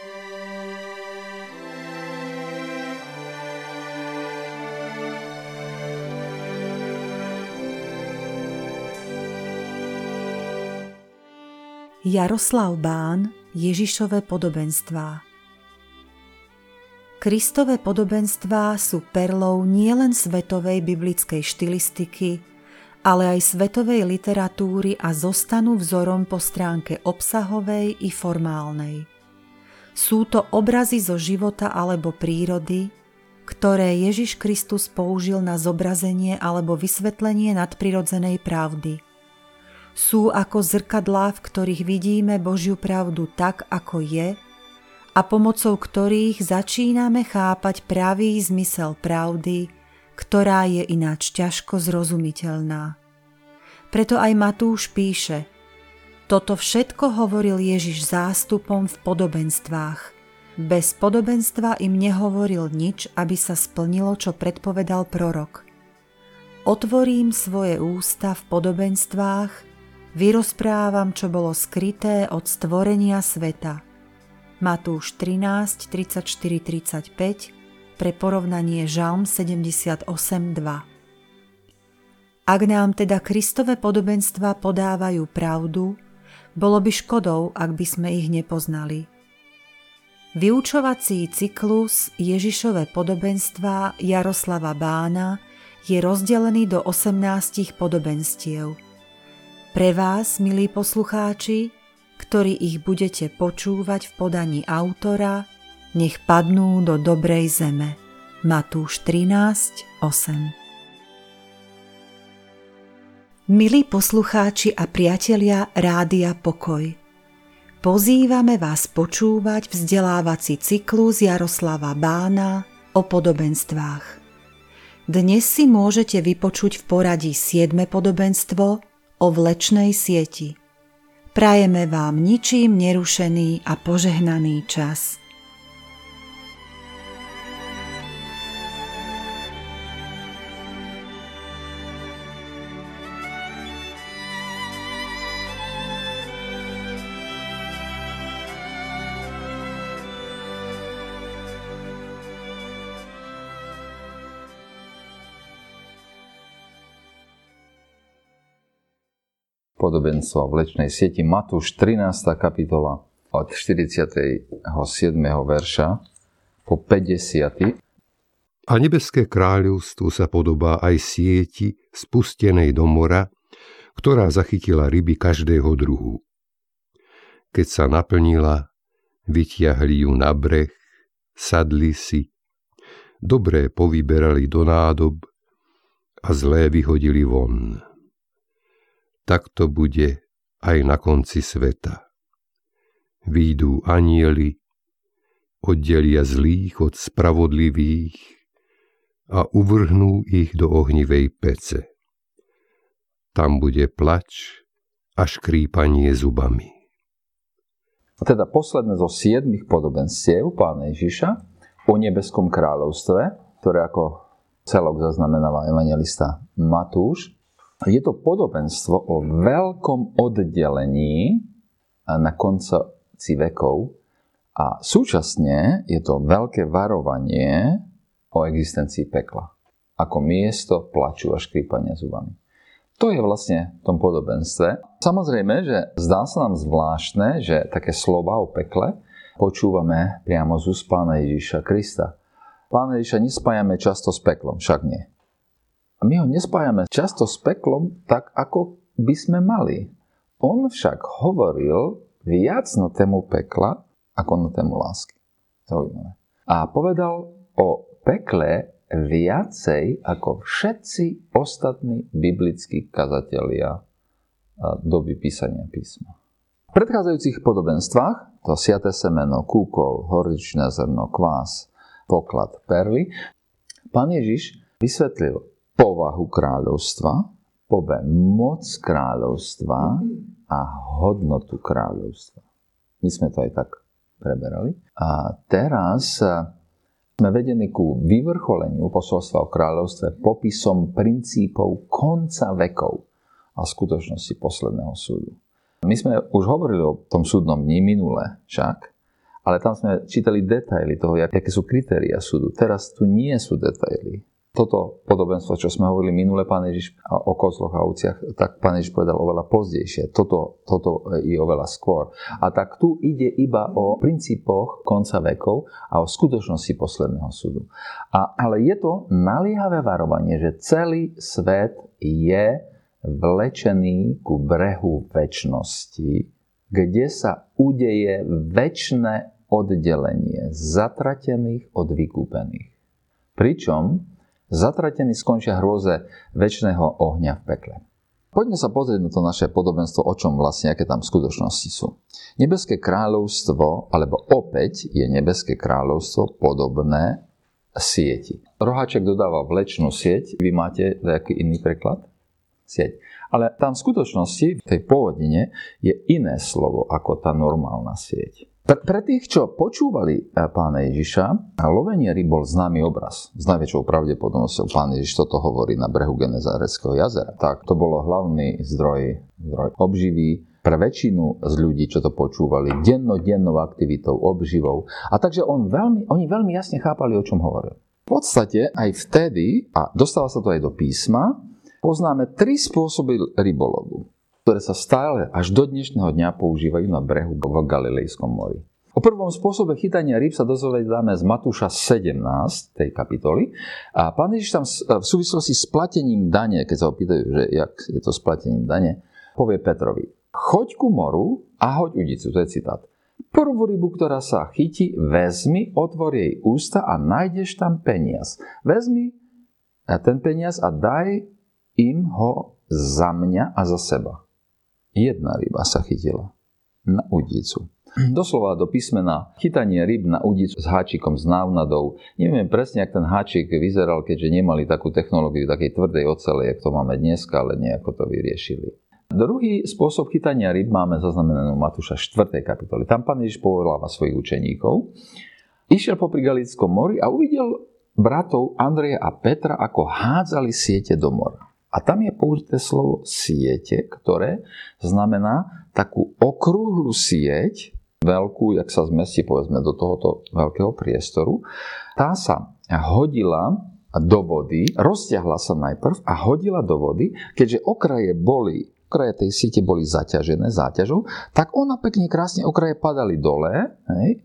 Jaroslav Bán Ježišové podobenstvá Kristové podobenstvá sú perlou nielen svetovej biblickej štilistiky, ale aj svetovej literatúry a zostanú vzorom po stránke obsahovej i formálnej. Sú to obrazy zo života alebo prírody, ktoré Ježiš Kristus použil na zobrazenie alebo vysvetlenie nadprirodzenej pravdy – sú ako zrkadlá, v ktorých vidíme Božiu pravdu tak, ako je a pomocou ktorých začíname chápať pravý zmysel pravdy, ktorá je ináč ťažko zrozumiteľná. Preto aj Matúš píše, toto všetko hovoril Ježiš zástupom v podobenstvách. Bez podobenstva im nehovoril nič, aby sa splnilo, čo predpovedal prorok. Otvorím svoje ústa v podobenstvách Vyrozprávam, čo bolo skryté od stvorenia sveta. Matúš 13, 34, 35 pre porovnanie Žalm 78, 2. Ak nám teda Kristové podobenstva podávajú pravdu, bolo by škodou, ak by sme ich nepoznali. Vyučovací cyklus Ježišové podobenstva Jaroslava Bána je rozdelený do 18 podobenstiev – pre vás, milí poslucháči, ktorí ich budete počúvať v podaní autora, nech padnú do dobrej zeme. Matúš 13, 8 Milí poslucháči a priatelia Rádia Pokoj, pozývame vás počúvať vzdelávací cyklus Jaroslava Bána o podobenstvách. Dnes si môžete vypočuť v poradí 7. podobenstvo o vlečnej sieti. Prajeme vám ničím nerušený a požehnaný čas. Podobenstvo v lečnej sieti Matúš 13. kapitola od 47. verša po 50. A nebeské kráľovstvo sa podobá aj sieti spustenej do mora, ktorá zachytila ryby každého druhu. Keď sa naplnila, vytiahli ju na breh, sadli si, dobré povyberali do nádob a zlé vyhodili von tak to bude aj na konci sveta. Výjdú anieli, oddelia zlých od spravodlivých a uvrhnú ich do ohnivej pece. Tam bude plač a škrípanie zubami. A teda posledné zo siedmých podobenstiev pána Ježiša o nebeskom kráľovstve, ktoré ako celok zaznamenáva evangelista Matúš, je to podobenstvo o veľkom oddelení na konci vekov a súčasne je to veľké varovanie o existencii pekla. Ako miesto plaču a škrípania zubami. To je vlastne v tom podobenstve. Samozrejme, že zdá sa nám zvláštne, že také slova o pekle počúvame priamo z úst pána Ježíša Krista. Pána Ježíša nespájame často s peklom, však nie. A my ho nespájame často s peklom tak, ako by sme mali. On však hovoril viac na tému pekla, ako na tému lásky. Zaujímavé. A povedal o pekle viacej ako všetci ostatní biblickí kazatelia doby písania písma. V predchádzajúcich podobenstvách, to siate semeno, kúkol, horičné zrno, kvás, poklad, perly, pán Ježiš vysvetlil povahu kráľovstva, povie moc kráľovstva a hodnotu kráľovstva. My sme to aj tak preberali. A teraz eh, sme vedení ku vyvrcholeniu posolstva o kráľovstve popisom princípov konca vekov a skutočnosti posledného súdu. My sme už hovorili o tom súdnom dni minule však ale tam sme čítali detaily toho, aké sú kritéria súdu. Teraz tu nie sú detaily. Toto podobenstvo, čo sme hovorili minule, pán Ježiš o kozloch a ovciach, tak pán Ježiš povedal oveľa pozdejšie. Toto, toto je oveľa skôr. A tak tu ide iba o princípoch konca vekov a o skutočnosti posledného súdu. A, ale je to naliehavé varovanie, že celý svet je vlečený ku brehu väčšnosti, kde sa udeje väčšie oddelenie zatratených od vykúpených. Pričom zatratení skončia hrôze väčšného ohňa v pekle. Poďme sa pozrieť na to naše podobenstvo, o čom vlastne, aké tam skutočnosti sú. Nebeské kráľovstvo, alebo opäť je nebeské kráľovstvo podobné sieti. Roháček dodáva vlečnú sieť, vy máte nejaký iný preklad? Sieť. Ale tam v skutočnosti, v tej pôvodine, je iné slovo ako tá normálna sieť. Pre, tých, čo počúvali eh, pána Ježiša, lovenie ryb bol známy obraz. S najväčšou pravdepodobnosťou pán Ježiš toto hovorí na brehu Genezáreckého jazera. Tak to bolo hlavný zdroj, zdroj obživy pre väčšinu z ľudí, čo to počúvali, dennodennou aktivitou, obživou. A takže on veľmi, oni veľmi jasne chápali, o čom hovoril. V podstate aj vtedy, a dostáva sa to aj do písma, poznáme tri spôsoby rybolovu ktoré sa stále až do dnešného dňa používajú na brehu v Galilejskom mori. O prvom spôsobe chytania rýb sa dozvedáme z Matúša 17, tej kapitoly. A pán Ježiš tam v súvislosti s platením dane, keď sa ho pýtajú, že jak je to s platením dane, povie Petrovi, choď ku moru a hoď udicu, to je citát. Prvú rybu, ktorá sa chytí, vezmi, otvor jej ústa a nájdeš tam peniaz. Vezmi ten peniaz a daj im ho za mňa a za seba. Jedna ryba sa chytila na udicu. Doslova do písmena chytanie ryb na udicu s háčikom z návnadou. Neviem presne, ak ten háčik vyzeral, keďže nemali takú technológiu takej tvrdej ocele, jak to máme dneska, ale nejako to vyriešili. Druhý spôsob chytania ryb máme zaznamenanú Matúša 4. kapitoly. Tam pán Ježiš povoláva svojich učeníkov. Išiel po Galickom mori a uvidel bratov Andreja a Petra, ako hádzali siete do mora. A tam je použité slovo siete, ktoré znamená takú okrúhlu sieť, veľkú, jak sa zmestí povedzme do tohoto veľkého priestoru. Tá sa hodila do vody, rozťahla sa najprv a hodila do vody, keďže okraje boli okraje tej siete boli zaťažené záťažou, tak ona pekne krásne okraje padali dole, hej,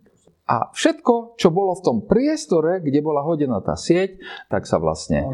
a všetko, čo bolo v tom priestore, kde bola hodená tá sieť, tak sa vlastne...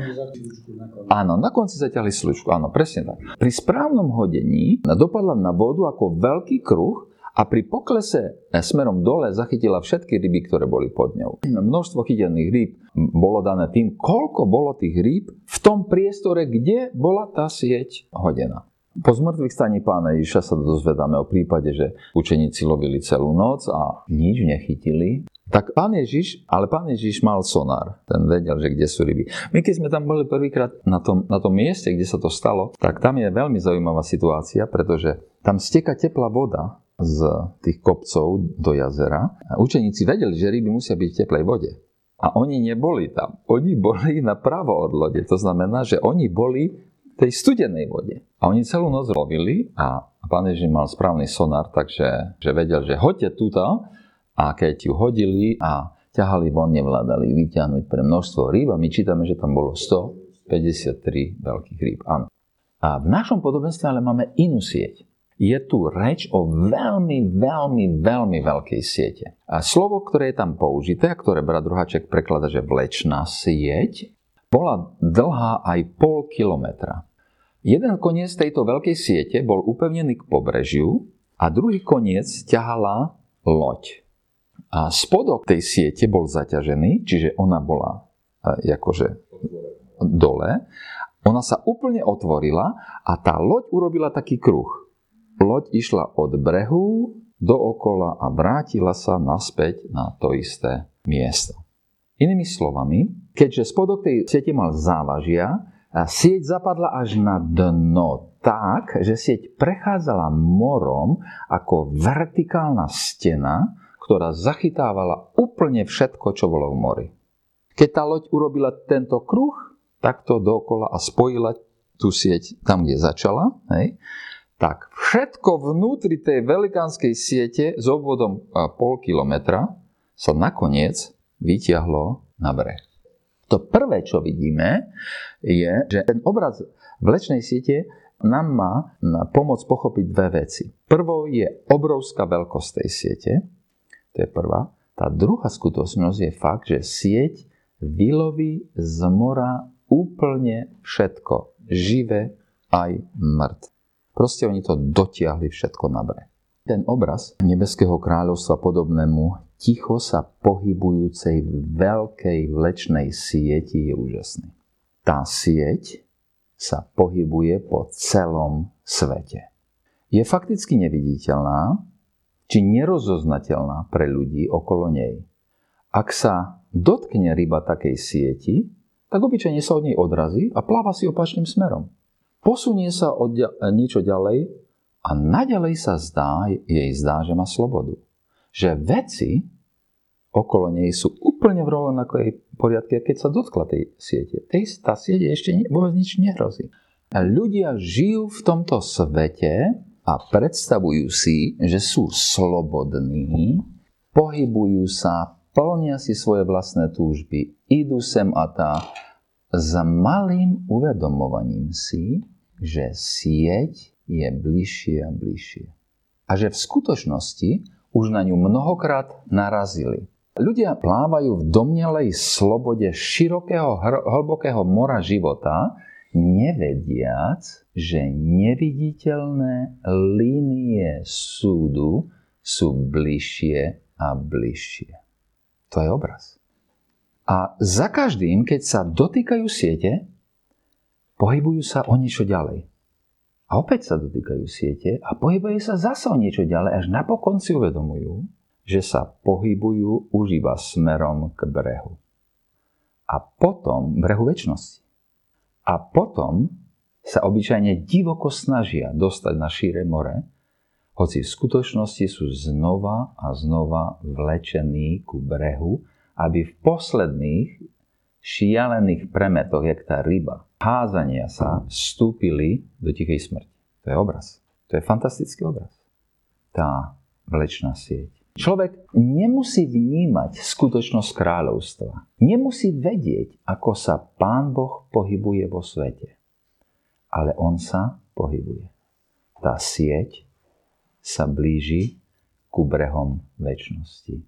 Áno, na konci zaťahli slučku, áno, presne tak. Pri správnom hodení dopadla na vodu ako veľký kruh a pri poklese smerom dole zachytila všetky ryby, ktoré boli pod ňou. Množstvo chytených rýb bolo dané tým, koľko bolo tých rýb v tom priestore, kde bola tá sieť hodená. Po zmrtvých staní pána Ježiša sa dozvedáme o prípade, že učeníci lovili celú noc a nič nechytili. Tak pán Ježiš, ale pán Ježiš mal sonár, ten vedel, že kde sú ryby. My keď sme tam boli prvýkrát na tom, na tom mieste, kde sa to stalo, tak tam je veľmi zaujímavá situácia, pretože tam steka teplá voda z tých kopcov do jazera. A učeníci vedeli, že ryby musia byť v teplej vode. A oni neboli tam. Oni boli na pravo od lode. To znamená, že oni boli tej studenej vode. A oni celú noc lovili a pán Ježiš mal správny sonár, takže že vedel, že hoďte túto a keď ju hodili a ťahali von, nevládali vyťahnuť pre množstvo rýb a my čítame, že tam bolo 153 veľkých rýb. Áno. A v našom podobenstve ale máme inú sieť. Je tu reč o veľmi, veľmi, veľmi veľkej siete. A slovo, ktoré je tam použité, a ktoré brat Druhaček preklada, že vlečná sieť, bola dlhá aj pol kilometra. Jeden koniec tejto veľkej siete bol upevnený k pobrežiu a druhý koniec ťahala loď. A spodok tej siete bol zaťažený, čiže ona bola akože dole. Ona sa úplne otvorila a tá loď urobila taký kruh. Loď išla od brehu dookola a vrátila sa naspäť na to isté miesto. Inými slovami, keďže spodok tej siete mal závažia, sieť zapadla až na dno tak, že sieť prechádzala morom ako vertikálna stena, ktorá zachytávala úplne všetko, čo bolo v mori. Keď tá loď urobila tento kruh, takto dokola a spojila tú sieť tam, kde začala, hej, tak všetko vnútri tej velikánskej siete s obvodom pol kilometra sa nakoniec vytiahlo na breh. To prvé, čo vidíme, je, že ten obraz vlečnej siete nám má pomôcť pochopiť dve veci. Prvou je obrovská veľkosť tej siete, to je prvá. Tá druhá skutočnosť je fakt, že sieť vyloví z mora úplne všetko, živé aj mŕtve. Proste oni to dotiahli všetko na breh. Ten obraz nebeského kráľovstva podobnému ticho sa pohybujúcej veľkej vlečnej sieti je úžasný. Tá sieť sa pohybuje po celom svete. Je fakticky neviditeľná, či nerozoznateľná pre ľudí okolo nej. Ak sa dotkne ryba takej sieti, tak obyčajne sa od nej odrazí a pláva si opačným smerom posunie sa od niečo ďalej a naďalej sa zdá, jej zdá, že má slobodu. Že veci okolo nej sú úplne v rovnakej poriadke, keď sa dotkla tej siete. Tej, tá siete ešte vôbec nič nehrozí. A ľudia žijú v tomto svete a predstavujú si, že sú slobodní, pohybujú sa, plnia si svoje vlastné túžby, idú sem a tá, s malým uvedomovaním si, že sieť je bližšie a bližšie. A že v skutočnosti už na ňu mnohokrát narazili. Ľudia plávajú v domnelej slobode širokého, hlbokého mora života, nevediac, že neviditeľné línie súdu sú bližšie a bližšie. To je obraz. A za každým, keď sa dotýkajú siete, pohybujú sa o niečo ďalej. A opäť sa dotýkajú siete a pohybujú sa zase o niečo ďalej, až napokon si uvedomujú, že sa pohybujú už iba smerom k brehu. A potom brehu väčšnosti. A potom sa obyčajne divoko snažia dostať na šíre more, hoci v skutočnosti sú znova a znova vlečení ku brehu, aby v posledných šialených premetoch, jak tá ryba, házania sa, vstúpili do tichej smrti. To je obraz. To je fantastický obraz. Tá vlečná sieť. Človek nemusí vnímať skutočnosť kráľovstva. Nemusí vedieť, ako sa Pán Boh pohybuje vo svete. Ale on sa pohybuje. Tá sieť sa blíži ku brehom väčšnosti.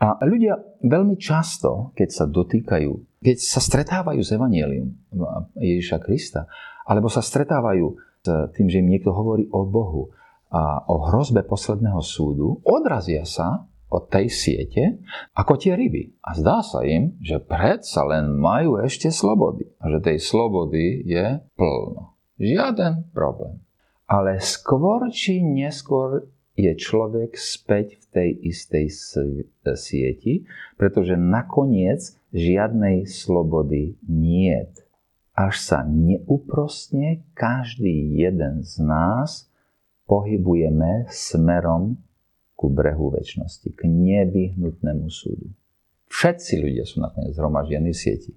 A ľudia veľmi často, keď sa dotýkajú, keď sa stretávajú s Evangelium Ježiša Krista, alebo sa stretávajú s tým, že im niekto hovorí o Bohu o hrozbe posledného súdu, odrazia sa od tej siete ako tie ryby. A zdá sa im, že predsa len majú ešte slobody. A že tej slobody je plno. Žiaden problém. Ale skôr či neskôr je človek späť v tej istej sieti, pretože nakoniec žiadnej slobody niet. Až sa neúprostne každý jeden z nás pohybujeme smerom ku brehu väčšnosti, k nevyhnutnému súdu. Všetci ľudia sú nakoniec zhromaždení v sieti.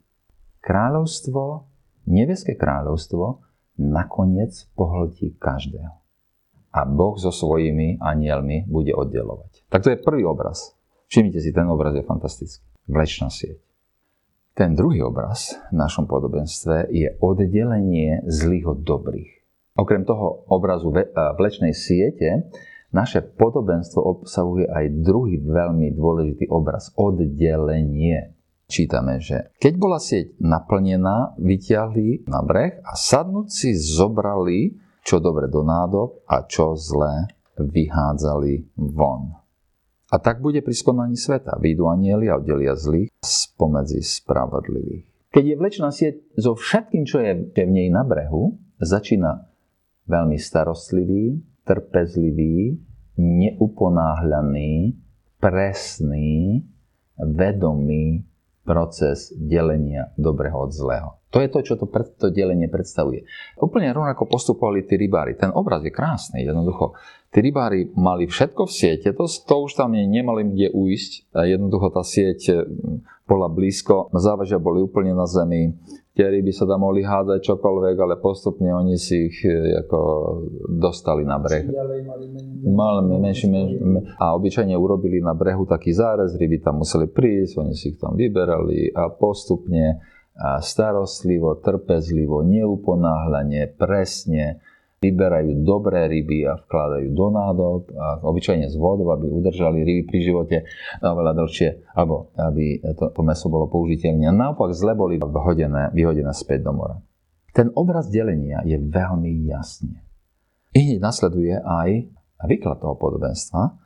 Kráľovstvo, nebeské kráľovstvo, nakoniec pohltí každého a Boh so svojimi anielmi bude oddelovať. Tak to je prvý obraz. Všimnite si, ten obraz je fantastický. Vlečná sieť. Ten druhý obraz v našom podobenstve je oddelenie zlých od dobrých. Okrem toho obrazu vlečnej siete, naše podobenstvo obsahuje aj druhý veľmi dôležitý obraz. Oddelenie. Čítame, že keď bola sieť naplnená, vyťahli na breh a sadnúci zobrali čo dobre do nádob a čo zlé vyhádzali von. A tak bude pri skonaní sveta. Výjdu anieli a oddelia zlých spomedzi spravodlivých. Keď je vlečná sieť so všetkým, čo je v nej na brehu, začína veľmi starostlivý, trpezlivý, neuponáhľaný, presný, vedomý proces delenia dobrého od zlého. To je to, čo to, to delenie predstavuje. Úplne rovnako postupovali tí rybári. Ten obraz je krásny, jednoducho. Tí rybári mali všetko v siete, to, to už tam nemali kde uísť. Jednoducho tá sieť bola blízko, závažia boli úplne na zemi, Tie ryby sa tam mohli hádzať čokoľvek, ale postupne oni si ich e, ako dostali na breh. Mali menší, menší, a obyčajne urobili na brehu taký zárez, ryby tam museli prísť, oni si ich tam vyberali a postupne a starostlivo, trpezlivo, neuponáhľanie, presne vyberajú dobré ryby a vkladajú do nádob a obyčajne z vodou, aby udržali ryby pri živote oveľa dlhšie, alebo aby to, to meso bolo použiteľné. Naopak zle boli vyhodené, vyhodené späť do mora. Ten obraz delenia je veľmi jasný. I hneď nasleduje aj výklad toho podobenstva.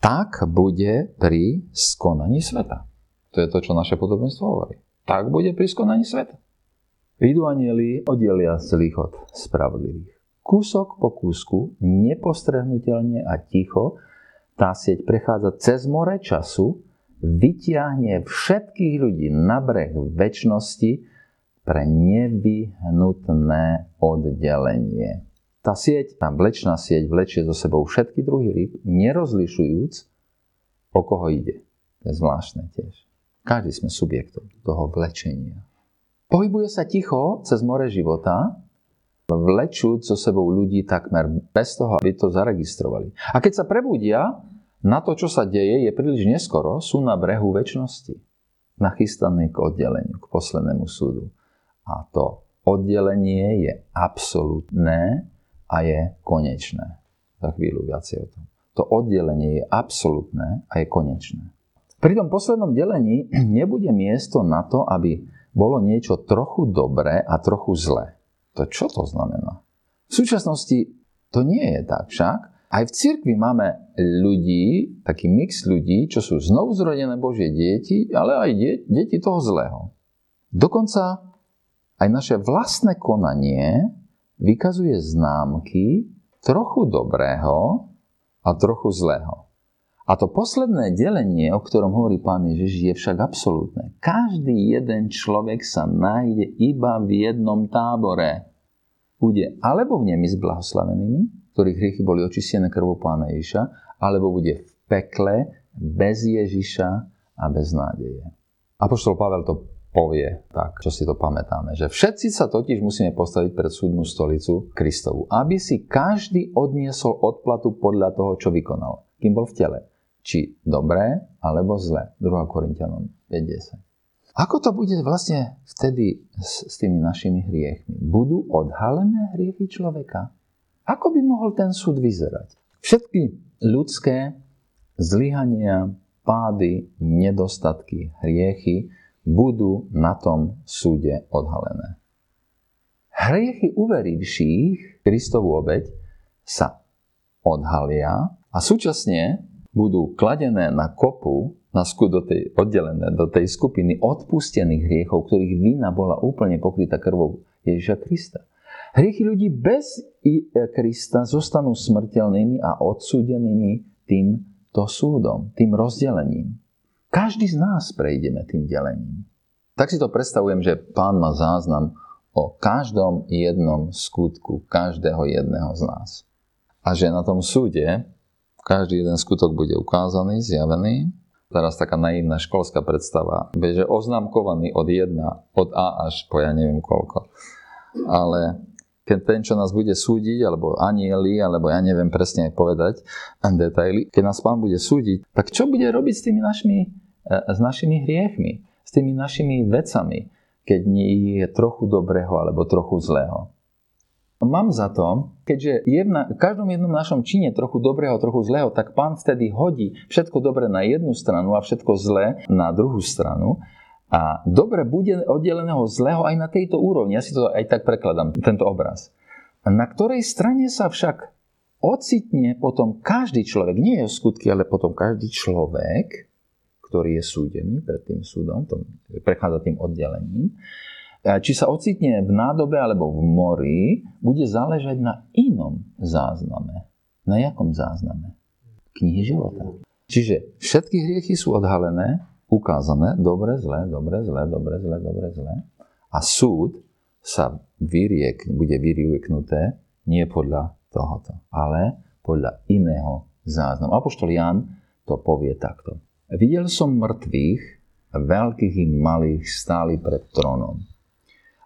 Tak bude pri skonaní sveta. To je to, čo naše podobenstvo hovorí. Tak bude pri skonaní sveta. Vidú anieli oddelia zlých od spravodlivých kúsok po kúsku, nepostrehnutelne a ticho, tá sieť prechádza cez more času, vytiahne všetkých ľudí na breh väčšnosti pre nevyhnutné oddelenie. Tá sieť, tá vlečná sieť vlečie so sebou všetky druhy rýb, nerozlišujúc, o koho ide. To je zvláštne tiež. Každý sme subjektom toho vlečenia. Pohybuje sa ticho cez more života, vlečúc so sebou ľudí takmer bez toho, aby to zaregistrovali. A keď sa prebudia, na to, čo sa deje, je príliš neskoro, sú na brehu väčšnosti. Nachystaní k oddeleniu, k poslednému súdu. A to oddelenie je absolútne a je konečné. Za chvíľu viacej o tom. To oddelenie je absolútne a je konečné. Pri tom poslednom delení nebude miesto na to, aby bolo niečo trochu dobré a trochu zlé. To čo to znamená? V súčasnosti to nie je tak však. Aj v cirkvi máme ľudí, taký mix ľudí, čo sú znovu zrodené Božie deti, ale aj deti toho zlého. Dokonca aj naše vlastné konanie vykazuje známky trochu dobrého a trochu zlého. A to posledné delenie, o ktorom hovorí pán Ježiš, je však absolútne. Každý jeden človek sa nájde iba v jednom tábore. Bude alebo v nemi s blahoslavenými, ktorých hriechy boli očistené krvou pána Ježiša, alebo bude v pekle bez Ježiša a bez nádeje. Apoštol Pavel to povie tak, čo si to pamätáme, že všetci sa totiž musíme postaviť pred súdnu stolicu Kristovu, aby si každý odniesol odplatu podľa toho, čo vykonal, kým bol v tele či dobré alebo zlé. 2. Korintianom 5.10. Ako to bude vlastne vtedy s, s tými našimi hriechmi? Budú odhalené hriechy človeka? Ako by mohol ten súd vyzerať? Všetky ľudské zlyhania, pády, nedostatky, hriechy budú na tom súde odhalené. Hriechy uverivších Kristovu obeď sa odhalia a súčasne budú kladené na kopu, sku do tej, oddelené do tej skupiny odpustených hriechov, ktorých vina bola úplne pokrytá krvou Ježiša Krista. Hriechy ľudí bez Krista zostanú smrteľnými a odsúdenými týmto súdom, tým rozdelením. Každý z nás prejdeme tým delením. Tak si to predstavujem, že pán má záznam o každom jednom skutku každého jedného z nás. A že na tom súde každý jeden skutok bude ukázaný, zjavený. Teraz taká naivná školská predstava, že oznámkovaný od 1, od A až po ja neviem koľko. Ale keď ten, čo nás bude súdiť, alebo anieli, alebo ja neviem presne povedať detaily, keď nás pán bude súdiť, tak čo bude robiť s tými našimi, e, s našimi hriechmi, s tými našimi vecami, keď nie je trochu dobrého alebo trochu zlého? Mám za to, keďže je v, na, v každom jednom našom čine trochu dobrého, trochu zlého, tak pán vtedy hodí všetko dobré na jednu stranu a všetko zlé na druhú stranu. A dobre bude oddeleného zlého aj na tejto úrovni. Ja si to aj tak prekladám, tento obraz. Na ktorej strane sa však ocitne potom každý človek, nie je skutky, ale potom každý človek, ktorý je súdený pred tým súdom, tom, prechádza tým oddelením, či sa ocitne v nádobe alebo v mori, bude záležať na inom zázname. Na jakom zázname? Knihy života. Čiže všetky hriechy sú odhalené, ukázané, dobre, zle, dobre, zle, dobre, zle, dobre, zle. A súd sa vyriek, bude vyrieknuté nie podľa tohoto, ale podľa iného záznamu. Apoštol Jan to povie takto. Videl som mŕtvych, veľkých i malých stáli pred trónom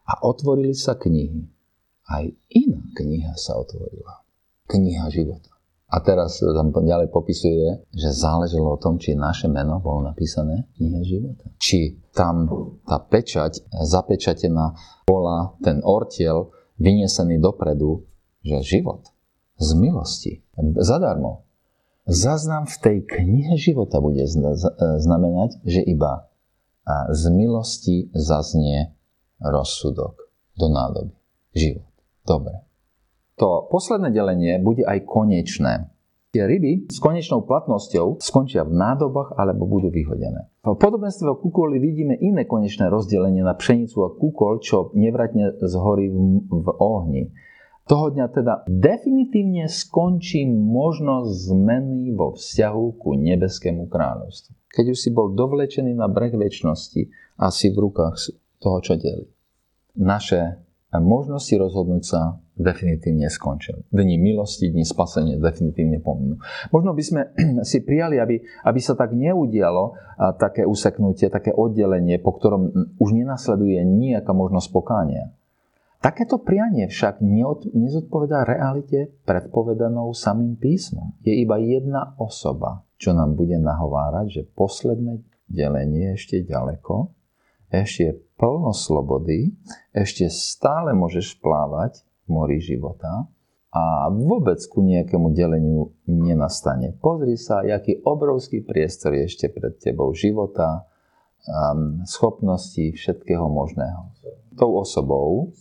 A otvorili sa knihy. Aj iná kniha sa otvorila. Kniha života. A teraz tam ďalej popisuje, že záleželo o tom, či naše meno bolo napísané v knihe života. Či tam tá pečať, zapečatená bola ten ortiel vyniesený dopredu, že život z milosti, zadarmo. Zaznam v tej knihe života bude znamenať, že iba z milosti zaznie rozsudok do nádoby. Život. Dobre to posledné delenie bude aj konečné. Tie ryby s konečnou platnosťou skončia v nádobách alebo budú vyhodené. V podobenstve o kukoli vidíme iné konečné rozdelenie na pšenicu a kukol, čo nevratne zhorí v, v ohni. Toho dňa teda definitívne skončí možnosť zmeny vo vzťahu ku nebeskému kráľovstvu. Keď už si bol dovlečený na breh väčšnosti a si v rukách toho, čo delí. Naše možnosti rozhodnúť sa definitívne skončil. Dni milosti, dni spasenia definitívne pominú. Možno by sme si prijali, aby, aby sa tak neudialo a také useknutie, také oddelenie, po ktorom už nenasleduje nejaká možnosť pokánia. Takéto prianie však neod, nezodpovedá realite predpovedanou samým písmom. Je iba jedna osoba, čo nám bude nahovárať, že posledné delenie je ešte ďaleko, ešte je plno slobody, ešte stále môžeš plávať mori života a vôbec ku nejakému deleniu nenastane. Pozri sa, aký obrovský priestor je ešte pred tebou života, schopnosti všetkého možného. Tou osobou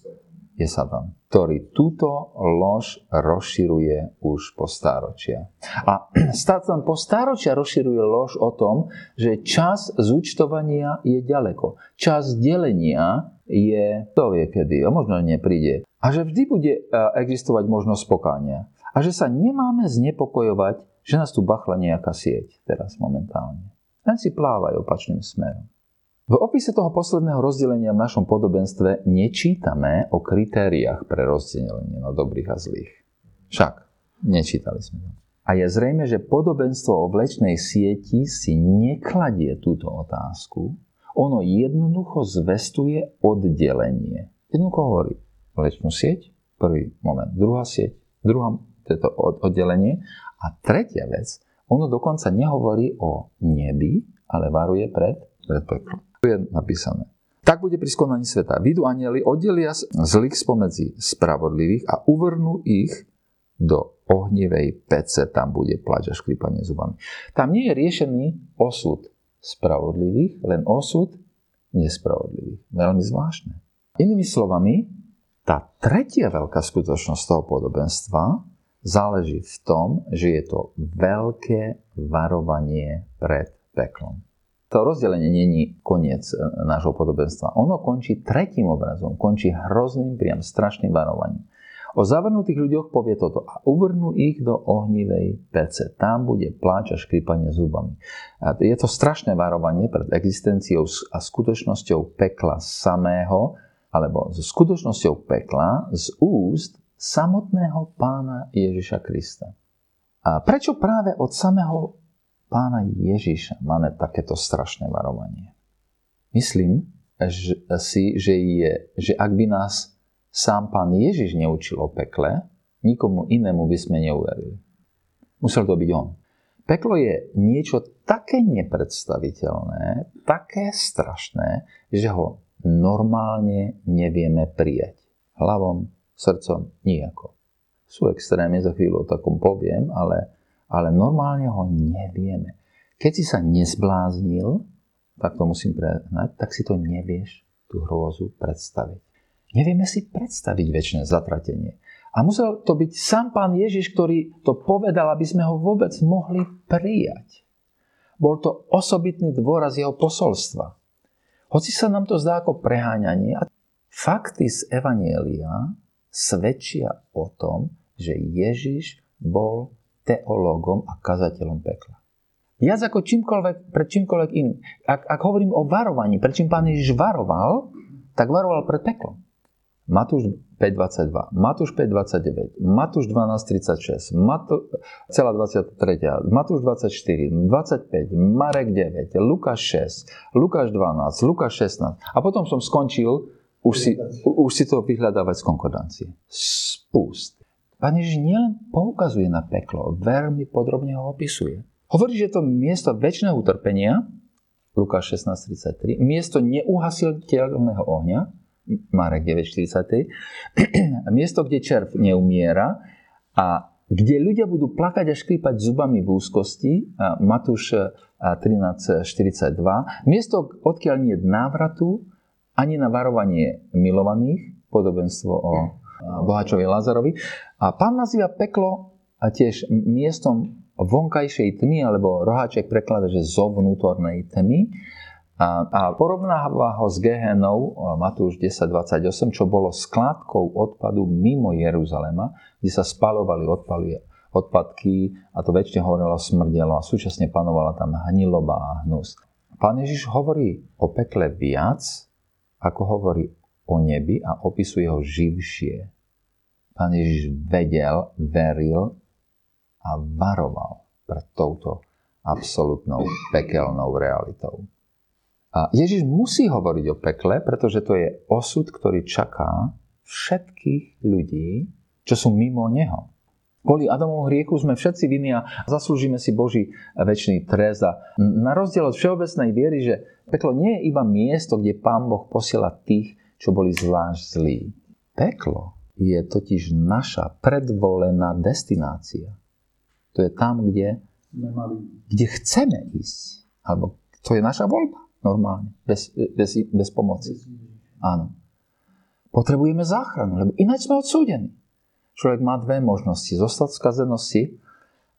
je Satan, ktorý túto lož rozširuje už po stáročia. A Satan po stáročia rozširuje lož o tom, že čas zúčtovania je ďaleko. Čas delenia je, to vie kedy, a možno nepríde. A že vždy bude e, existovať možnosť pokánia. A že sa nemáme znepokojovať, že nás tu bachla nejaká sieť teraz momentálne. Len si plávaj opačným smerom. V opise toho posledného rozdelenia v našom podobenstve nečítame o kritériách pre rozdelenie na dobrých a zlých. Však, nečítali sme to. A je zrejme, že podobenstvo o vlečnej sieti si nekladie túto otázku. Ono jednoducho zvestuje oddelenie. Jednoducho hovorí vlečnú sieť, prvý moment, druhá sieť, druhá toto oddelenie. A tretia vec, ono dokonca nehovorí o nebi, ale varuje pred, pred peklom je napísané. Tak bude pri skonaní sveta. Vidú anieli, oddelia zlých spomedzi spravodlivých a uvrnú ich do ohnivej pece. Tam bude plač a šklipanie zubami. Tam nie je riešený osud spravodlivých, len osud nespravodlivých. Veľmi zvláštne. Inými slovami, tá tretia veľká skutočnosť toho podobenstva záleží v tom, že je to veľké varovanie pred peklom to rozdelenie není koniec e, nášho podobenstva. Ono končí tretím obrazom, končí hrozným, priam strašným varovaním. O zavrnutých ľuďoch povie toto a uvrnú ich do ohnivej pece. Tam bude pláč a škripanie zubami. A je to strašné varovanie pred existenciou a skutočnosťou pekla samého, alebo so skutočnosťou pekla z úst samotného pána Ježiša Krista. A prečo práve od samého pána Ježiša máme takéto strašné varovanie. Myslím že si, že, je, že ak by nás sám pán Ježiš neučil o pekle, nikomu inému by sme neuverili. Musel to byť on. Peklo je niečo také nepredstaviteľné, také strašné, že ho normálne nevieme prijať. Hlavom, srdcom, nijako. Sú extrémy, za chvíľu o takom poviem, ale ale normálne ho nevieme. Keď si sa nezbláznil, tak to musím prehnať, tak si to nevieš tú hrôzu predstaviť. Nevieme si predstaviť väčšie zatratenie. A musel to byť sám pán Ježiš, ktorý to povedal, aby sme ho vôbec mohli prijať. Bol to osobitný dôraz jeho posolstva. Hoci sa nám to zdá ako preháňanie, a fakty z Evanielia svedčia o tom, že Ježiš bol teológom a kazateľom pekla. Viac ako čímkoľvek, pred čímkoľvek iným. Ak, ak hovorím o varovaní, pred čím pán Ježiš varoval, tak varoval pred peklom. Matúš 5.22, Matúš 5.29, Matúš 12.36, Matú, celá 23, Matúš 24, 25, Marek 9, Lukáš 6, Lukáš 12, Lukáš 16. A potom som skončil už si, už si to vyhľadávať z konkordancie. Spust. Pán Ježiš nielen poukazuje na peklo, veľmi podrobne ho opisuje. Hovorí, že to miesto väčšného utrpenia, Lukáš 16.33, miesto neuhasiteľného ohňa, Marek 9.43, miesto, kde červ neumiera a kde ľudia budú plakať a škrípať zubami v úzkosti, Matúš 13.42, miesto, odkiaľ nie je návratu, ani na varovanie milovaných, podobenstvo o bohačovi Lazarovi. A pán nazýva peklo a tiež miestom vonkajšej tmy, alebo roháček preklada, že zo vnútornej tmy. A, a porovnáva ho s Gehenou, Matúš 10.28, čo bolo skládkou odpadu mimo Jeruzalema, kde sa spalovali odpaly, odpadky a to väčšine horelo, smrdelo a súčasne panovala tam hniloba a hnus. Pán Ježiš hovorí o pekle viac, ako hovorí o nebi a opisuje ho živšie. Pán Ježiš vedel, veril a varoval pred touto absolútnou pekelnou realitou. A Ježiš musí hovoriť o pekle, pretože to je osud, ktorý čaká všetkých ľudí, čo sú mimo Neho. Kvôli Adamovho hriechu sme všetci vinní a zaslúžime si Boží väčší trest. A na rozdiel od všeobecnej viery, že peklo nie je iba miesto, kde Pán Boh posiela tých, čo boli zvlášť zlí. Peklo je totiž naša predvolená destinácia. To je tam, kde, kde chceme ísť. Alebo to je naša voľba normálne, bez, bez, bez pomoci. Áno. Potrebujeme záchranu, lebo ináč sme odsúdení. Človek má dve možnosti. Zostať v skazenosti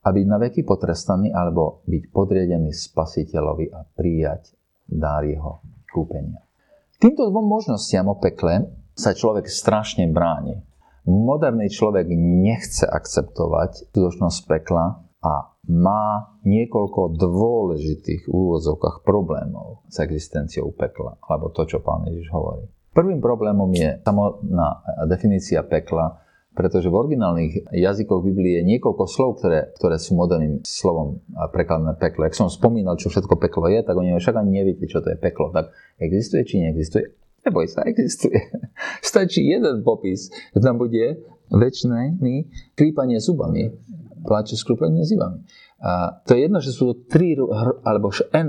a byť na veky potrestaný, alebo byť podriedený spasiteľovi a prijať dár jeho kúpenia. Týmto dvom možnostiam o pekle sa človek strašne bráni. Moderný človek nechce akceptovať skutočnosť pekla a má niekoľko dôležitých úvodzovkách problémov s existenciou pekla, alebo to, čo pán Ježiš hovorí. Prvým problémom je samotná definícia pekla, pretože v originálnych jazykoch Biblie je niekoľko slov, ktoré, ktoré sú moderným slovom prekladané peklo. Ak som spomínal, čo všetko peklo je, tak oni však ani neviete, čo to je peklo. Tak existuje či neexistuje? Neboj sa, existuje. Stačí jeden popis, že tam bude väčšie klípanie zubami pláče skrúplenie zivami. A to je jedno, že sú to tri alebo n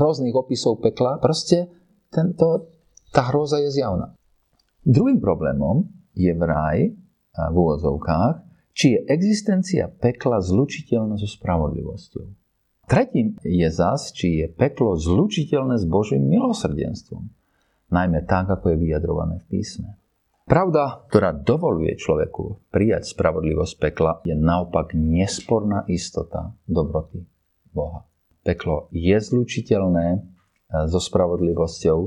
hrozných opisov pekla, proste tento, tá hroza je zjavná. Druhým problémom je vraj v úvodzovkách, či je existencia pekla zlučiteľná so spravodlivosťou. Tretím je zas, či je peklo zlučiteľné s Božím milosrdenstvom. Najmä tak, ako je vyjadrované v písme. Pravda, ktorá dovoluje človeku prijať spravodlivosť pekla, je naopak nesporná istota dobroty Boha. Peklo je zlučiteľné e, so spravodlivosťou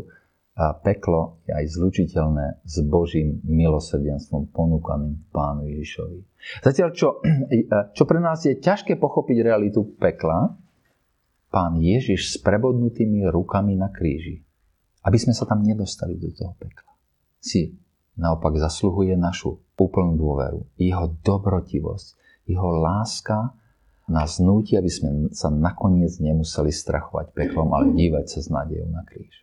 a peklo je aj zlučiteľné s Božím milosrdenstvom ponúkaným Pánu Ježišovi. Zatiaľ, čo, e, čo pre nás je ťažké pochopiť realitu pekla, Pán Ježiš s prebodnutými rukami na kríži, aby sme sa tam nedostali do toho pekla. Si naopak zasluhuje našu úplnú dôveru. Jeho dobrotivosť, jeho láska nás núti, aby sme sa nakoniec nemuseli strachovať peklom, ale dívať sa s nádejou na kríž.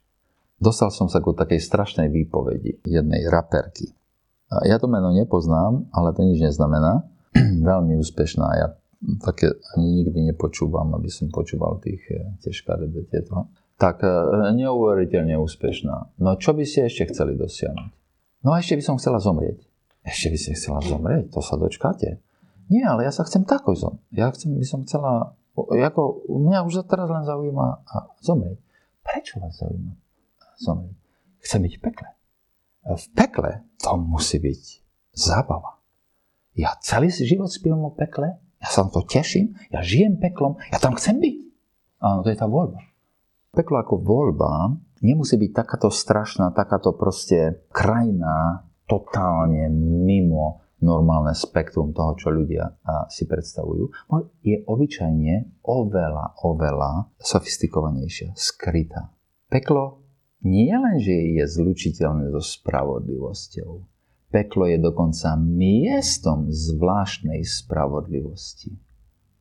Dostal som sa ku takej strašnej výpovedi jednej raperky. Ja to meno nepoznám, ale to nič neznamená. Veľmi úspešná. Ja také ani nikdy nepočúvam, aby som počúval tých, eh, tie škaredé tieto. Tak eh, neuveriteľne úspešná. No čo by ste ešte chceli dosiahnuť? No a ešte by som chcela zomrieť. Ešte by ste chcela zomrieť? To sa dočkáte. Nie, ale ja sa chcem tako zomrieť. Ja chcem, by som chcela, ako, mňa už teraz len zaujíma a zomrieť. Prečo vás zaujíma zomrieť? Chcem byť v pekle. V pekle to musí byť zábava. Ja celý život spím o pekle, ja sa na to teším, ja žijem peklom, ja tam chcem byť. Áno, to je tá voľba. Peklo ako voľba nemusí byť takáto strašná, takáto proste krajná, totálne mimo normálne spektrum toho, čo ľudia si predstavujú, je obyčajne oveľa, oveľa sofistikovanejšia, skrytá. Peklo nie len, že je zlučiteľné so spravodlivosťou, peklo je dokonca miestom zvláštnej spravodlivosti.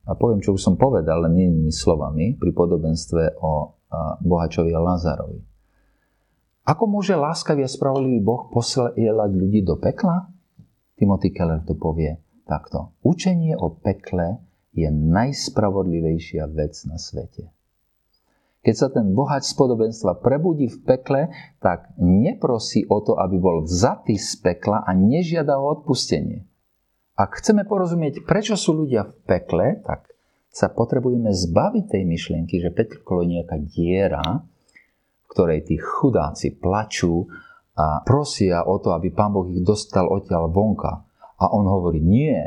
A poviem, čo už som povedal, len inými slovami, pri podobenstve o bohačovi Lazarovi. Ako môže láskavý a spravodlivý Boh posielať ľudí do pekla? Timothy Keller to povie takto. Učenie o pekle je najspravodlivejšia vec na svete. Keď sa ten bohač z podobenstva prebudí v pekle, tak neprosí o to, aby bol vzatý z pekla a nežiada o odpustenie. Ak chceme porozumieť, prečo sú ľudia v pekle, tak sa potrebujeme zbaviť tej myšlienky, že peklo je nejaká diera, v ktorej tí chudáci plačú a prosia o to, aby Pán Boh ich dostal odtiaľ vonka. A on hovorí, nie.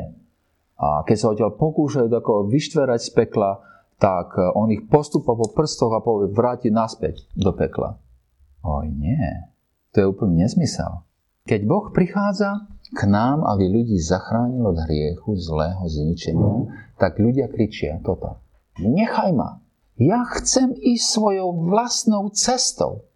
A keď sa odtiaľ pokúšajú vyštverať z pekla, tak e, on ich postupa po prstoch a povie, vráti naspäť do pekla. Oj, nie. To je úplný nezmysel. Keď Boh prichádza k nám, aby ľudí zachránil od hriechu, zlého zničenia, tak ľudia kričia toto. Nechaj ma. Ja chcem ísť svojou vlastnou cestou.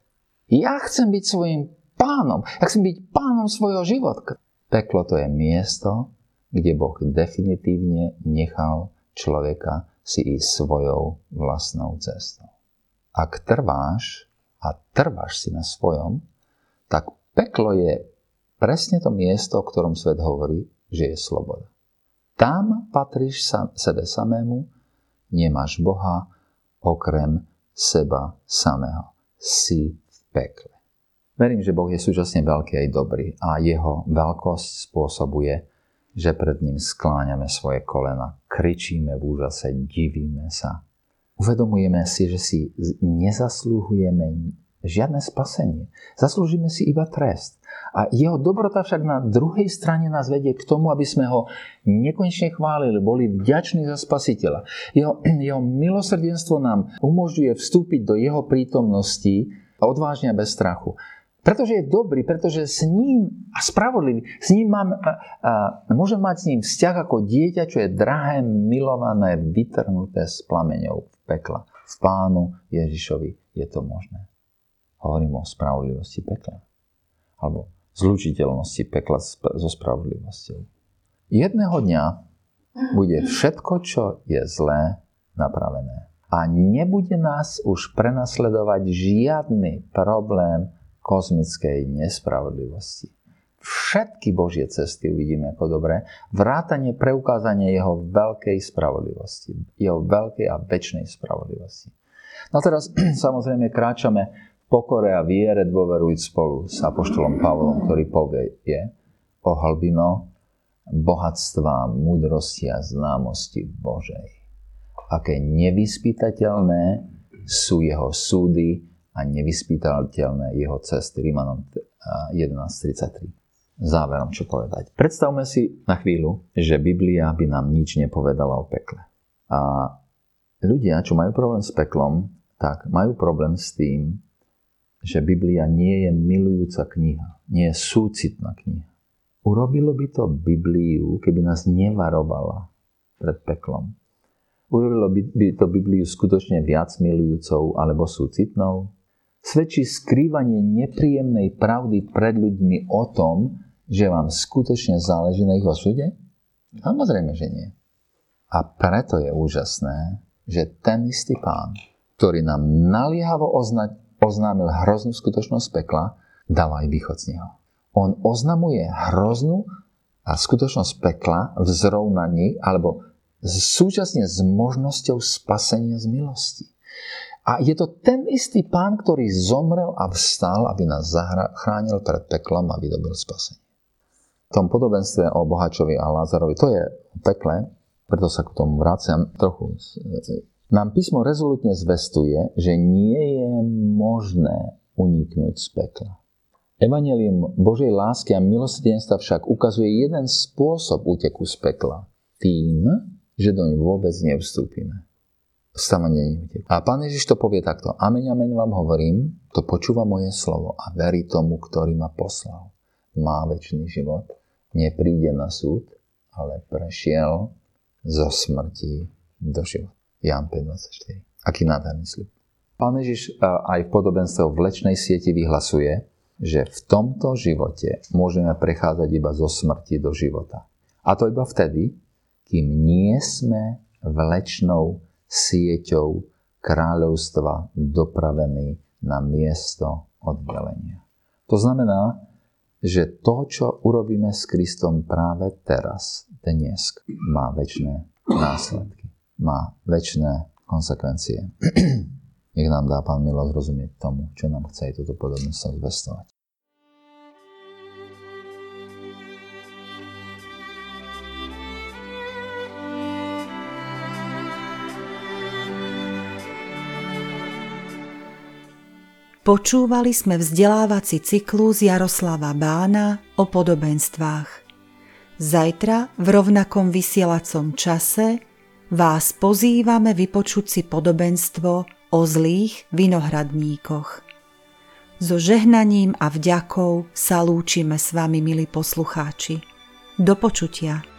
Ja chcem byť svojim pánom. Ja chcem byť pánom svojho života. Peklo to je miesto, kde Boh definitívne nechal človeka si ísť svojou vlastnou cestou. Ak trváš a trváš si na svojom, tak peklo je presne to miesto, o ktorom svet hovorí, že je sloboda. Tam patríš sa, sebe samému, nemáš Boha okrem seba samého. Si v pekle. Verím, že Boh je súčasne veľký aj dobrý a jeho veľkosť spôsobuje, že pred ním skláňame svoje kolena, kričíme v úžase, divíme sa. Uvedomujeme si, že si nezaslúhujeme žiadne spasenie. Zaslúžime si iba trest. A jeho dobrota však na druhej strane nás vedie k tomu, aby sme ho nekonečne chválili, boli vďační za spasiteľa. Jeho, jeho milosrdenstvo nám umožňuje vstúpiť do jeho prítomnosti odvážne a bez strachu. Pretože je dobrý, pretože s ním a spravodlivý, s ním mám, a, a, môžem mať s ním vzťah ako dieťa, čo je drahé, milované, vytrhnuté s plameňou v pekla. V pánu Ježišovi je to možné. Hovorím o spravodlivosti pekla. Alebo zlučiteľnosti pekla so spravodlivosťou. Jedného dňa bude všetko, čo je zlé, napravené. A nebude nás už prenasledovať žiadny problém kozmickej nespravodlivosti. Všetky Božie cesty uvidíme ako dobré, vrátanie preukázania jeho veľkej spravodlivosti, jeho veľkej a väčšnej spravodlivosti. No teraz samozrejme kráčame pokore a viere dôverujúc spolu s Apoštolom Pavlom, ktorý povie je o hlbino bohatstva, múdrosti a známosti Božej. Aké nevyspytateľné sú jeho súdy a nevyspytateľné jeho cesty. Rímanom 11.33. Záverom, čo povedať. Predstavme si na chvíľu, že Biblia by nám nič nepovedala o pekle. A ľudia, čo majú problém s peklom, tak majú problém s tým, že Biblia nie je milujúca kniha, nie je súcitná kniha. Urobilo by to Bibliu, keby nás nevarovala pred peklom. Urobilo by, to Bibliu skutočne viac milujúcou alebo súcitnou? svedčí skrývanie nepríjemnej pravdy pred ľuďmi o tom, že vám skutočne záleží na ich osude? Samozrejme, že nie. A preto je úžasné, že ten istý pán, ktorý nám naliehavo oznať, oznámil hroznú skutočnosť pekla, dáva aj východ z neho. On oznamuje hroznú a skutočnosť pekla v zrovnaní alebo súčasne s možnosťou spasenia z milosti. A je to ten istý pán, ktorý zomrel a vstal, aby nás zachránil pred peklom a vydobil spasenie. V tom podobenstve o Bohačovi a Lázarovi, to je pekle, preto sa k tomu vraciam trochu. Nám písmo rezolutne zvestuje, že nie je možné uniknúť z pekla. Evangelium Božej lásky a milosrdenstva však ukazuje jeden spôsob úteku z pekla. Tým, že doň vôbec nevstúpime stavanie neutek. A pán Ježiš to povie takto. Amen, amen vám hovorím, to počúva moje slovo a verí tomu, ktorý ma poslal. Má väčší život, nepríde na súd, ale prešiel zo smrti do života. Jan 5.24. Aký nádherný slib. Pán Ježiš aj v podobenstve v vlečnej sieti vyhlasuje, že v tomto živote môžeme prechádzať iba zo smrti do života. A to iba vtedy, kým nie sme vlečnou sieťou kráľovstva dopravený na miesto oddelenia. To znamená, že to, čo urobíme s Kristom práve teraz, dnes, má väčšie následky, má väčšie konsekvencie. Nech nám dá Pán milosť rozumieť tomu, čo nám chce aj toto podobnosť zvestovať. Počúvali sme vzdelávací cyklus Jaroslava Bána o podobenstvách. Zajtra v rovnakom vysielacom čase vás pozývame vypočuť si podobenstvo o zlých vinohradníkoch. So žehnaním a vďakou sa lúčime s vami, milí poslucháči. Do počutia.